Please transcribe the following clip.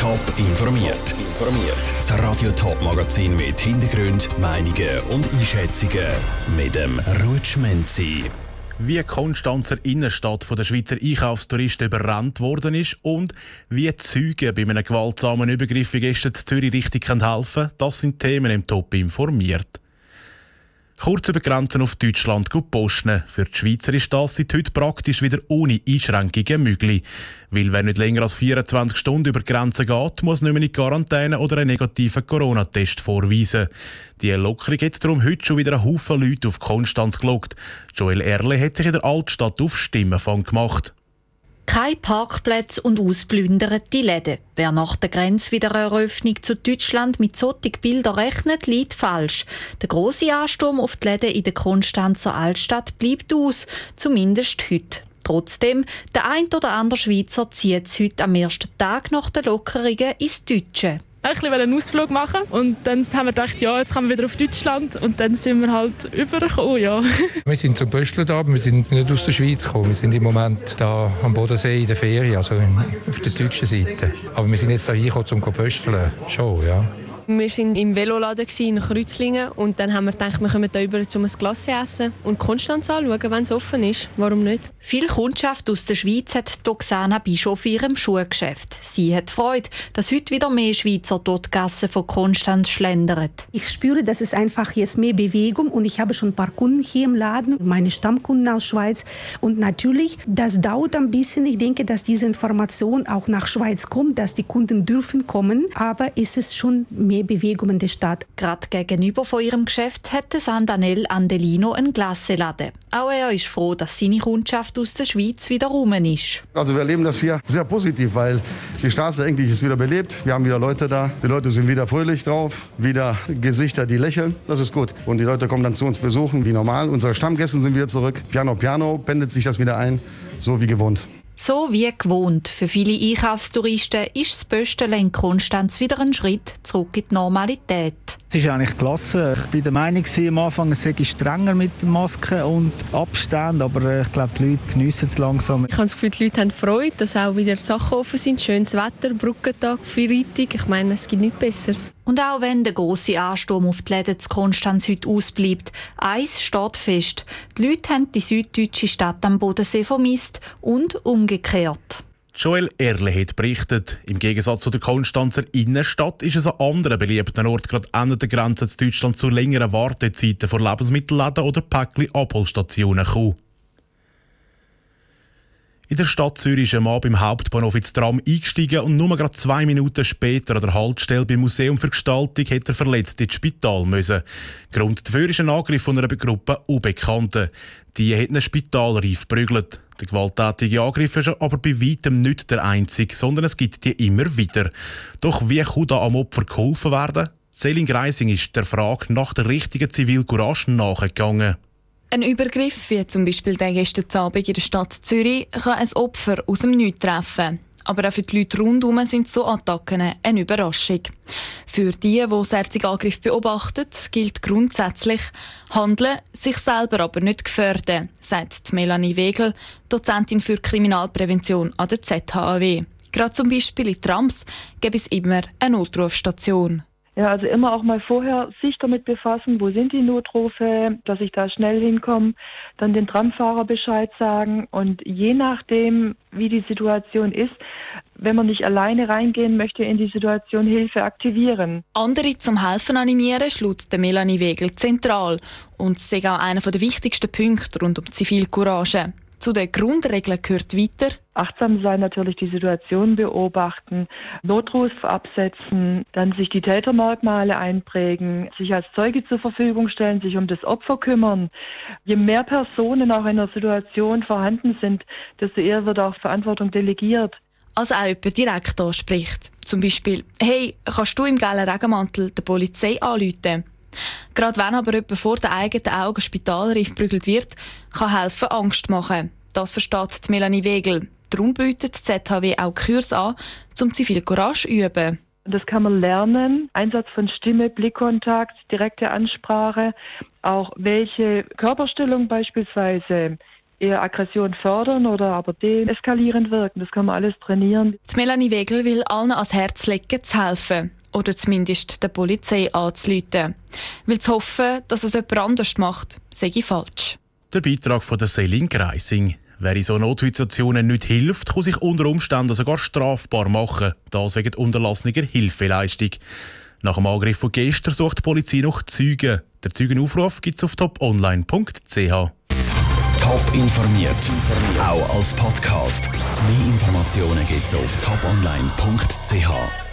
Top informiert. Informiert. Das Radio Top Magazin mit Hintergrund, Meinungen und Einschätzungen mit dem Rutschmenzi. Wie Konstanzer Innenstadt von der Schweizer Einkaufstouristen überrannt worden ist und wie Züge bei einem gewaltsamen Übergriff gestern Zürich richtig helfen das sind Themen im Top informiert. Kurz über Grenzen auf Deutschland gut posten. Für die Schweizer ist das seit heute praktisch wieder ohne Einschränkungen möglich. Weil wer nicht länger als 24 Stunden über Grenzen geht, muss nicht mehr in Quarantäne oder einen negativen Corona-Test vorweisen. Die Lockerung hat darum heute schon wieder ein Haufen Leute auf Konstanz gelockt. Joel Erle hat sich in der Altstadt auf Stimmenfang gemacht. Keine Parkplätze und ausplünderte Läden. Wer nach der Grenzwiedereröffnung zu Deutschland mit solchen Bildern rechnet, liegt falsch. Der große Ansturm auf die Läden in der Konstanzer Altstadt bleibt aus, zumindest heute. Trotzdem, der ein oder andere Schweizer zieht es heute am ersten Tag nach den Lockerungen ins Deutsche ein einen Ausflug machen und dann haben wir gedacht, ja, jetzt kommen wir wieder auf Deutschland und dann sind wir halt übergekommen, ja. wir sind zum Böschler da, aber wir sind nicht aus der Schweiz gekommen. Wir sind im Moment da am Bodensee in der Ferien, also auf der deutschen Seite. Aber wir sind jetzt da hier zum Böscheln, schon, ja. Wir waren im Veloladen in Kreuzlingen und dann haben wir gedacht, wir kommen hier über um ein Glas essen und Konstanz anschauen, wenn es offen ist. Warum nicht? Viel Kundschaft aus der Schweiz hat Doxana Bischof in ihrem Schuhgeschäft. Sie hat Freude, dass heute wieder mehr Schweizer dort die Gassen von Konstanz schlendern. Ich spüre, dass es einfach jetzt mehr Bewegung und ich habe schon ein paar Kunden hier im Laden, meine Stammkunden aus Schweiz und natürlich, das dauert ein bisschen. Ich denke, dass diese Information auch nach Schweiz kommt, dass die Kunden dürfen kommen, aber ist es schon mehr mehr Bewegung in der Stadt. Gerade gegenüber von ihrem Geschäft hätte Sandanel Andelino einen Glasseladen. Auch er ist froh, dass seine Kundschaft aus der Schweiz wieder rum ist. Also wir erleben das hier sehr positiv, weil die Straße eigentlich ist wieder belebt. Wir haben wieder Leute da. Die Leute sind wieder fröhlich drauf, wieder Gesichter, die lächeln. Das ist gut. Und die Leute kommen dann zu uns besuchen, wie normal. Unsere Stammgäste sind wieder zurück. Piano, Piano, pendelt sich das wieder ein, so wie gewohnt. So wie gewohnt. Für viele Einkaufstouristen ist das Böstel in Konstanz wieder ein Schritt zurück in die Normalität. Es ist eigentlich klasse. Ich war der Meinung, am Anfang es sei strenger mit Masken und Abstand, aber äh, ich glaube, die Leute geniessen es langsam. Ich habe das Gefühl, die Leute haben Freude, dass auch wieder die Sachen offen sind. Schönes Wetter, Brückentag, Freitag. Ich meine, es gibt nichts Besseres. Und auch wenn der große Ansturm auf die Läden zu Konstanz heute ausbleibt, eins steht fest. Die Leute haben die süddeutsche Stadt am Bodensee vermisst und umgekehrt. Joel Erle hat berichtet. Im Gegensatz zu der Konstanzer Innenstadt ist es an anderen beliebten Orten gerade an der Grenze zu Deutschland zu längeren Wartezeiten vor Lebensmittelläden oder Päckchen-Abholstationen gekommen. In der Stadt Zürich ist ein Mann beim Hauptbahnhof ins Tram eingestiegen und nur gerade zwei Minuten später an der Haltestelle beim Museum für Gestaltung hat er verletzt ins Spital müssen. Grund dafür ist ein Angriff von einer Gruppe Unbekannten. Die hat einen Spitalreif prügelt. Der gewalttätige Angriff ist aber bei weitem nicht der einzige, sondern es gibt die immer wieder. Doch wie kann da am Opfer geholfen werden? Selin Greising ist der Frage nach der richtigen Zivilcourage nachgegangen. Ein Übergriff, wie zum Beispiel der gestern Abend in der Stadt Zürich, kann ein Opfer aus dem Nichts treffen. Aber auch für die Leute rundherum sind so Attacken eine Überraschung. Für die, die solche Angriff beobachten, gilt grundsätzlich, handeln, sich selber aber nicht gefährden, sagt Melanie Wegel, Dozentin für Kriminalprävention an der ZHAW. Gerade zum Beispiel in Trams gibt es immer eine Notrufstation. Ja, also immer auch mal vorher sich damit befassen, wo sind die Notrufe, dass ich da schnell hinkomme, dann den Tramfahrer Bescheid sagen und je nachdem, wie die Situation ist, wenn man nicht alleine reingehen möchte in die Situation, Hilfe aktivieren. Andere zum Helfen animieren, schlägt Melanie Wegel zentral und ist auch einer der wichtigsten Punkte rund um Zivilcourage. Zu den Grundregeln gehört weiter. Achtsam sein, natürlich die Situation beobachten, Notruf absetzen, dann sich die Tätermerkmale einprägen, sich als Zeuge zur Verfügung stellen, sich um das Opfer kümmern. Je mehr Personen auch in der Situation vorhanden sind, desto eher wird auch Verantwortung delegiert. Also auch jemand direkt anspricht. Zum Beispiel, hey, kannst du im gelben Regenmantel der Polizei anrufen? Gerade wenn aber jemand vor den eigenen Augen spitalreif prügelt wird, kann helfen Angst machen. Das versteht Melanie Wegel. Darum bietet die ZHW auch Kurs an, zum Zivilcourage üben. Das kann man lernen. Einsatz von Stimme, Blickkontakt, direkte Ansprache, auch welche Körperstellung beispielsweise eher Aggression fördern oder aber deeskalierend wirken. Das kann man alles trainieren. Die Melanie Wegel will allen ans Herz legen, zu helfen. Oder zumindest der Polizei anzuleiten. Weil zu hoffen, dass es jemand anders macht, sage ich falsch. Der Beitrag von der Selin Greising. Wer in so Notsituationen nicht hilft, kann sich unter Umständen sogar strafbar machen. Da sagt unterlassene Hilfeleistung. Nach dem Angriff von gestern sucht die Polizei noch Zeugen. Der Zeugenaufruf gibt es auf toponline.ch. Top informiert, auch als Podcast. Mehr Informationen gibt es auf toponline.ch.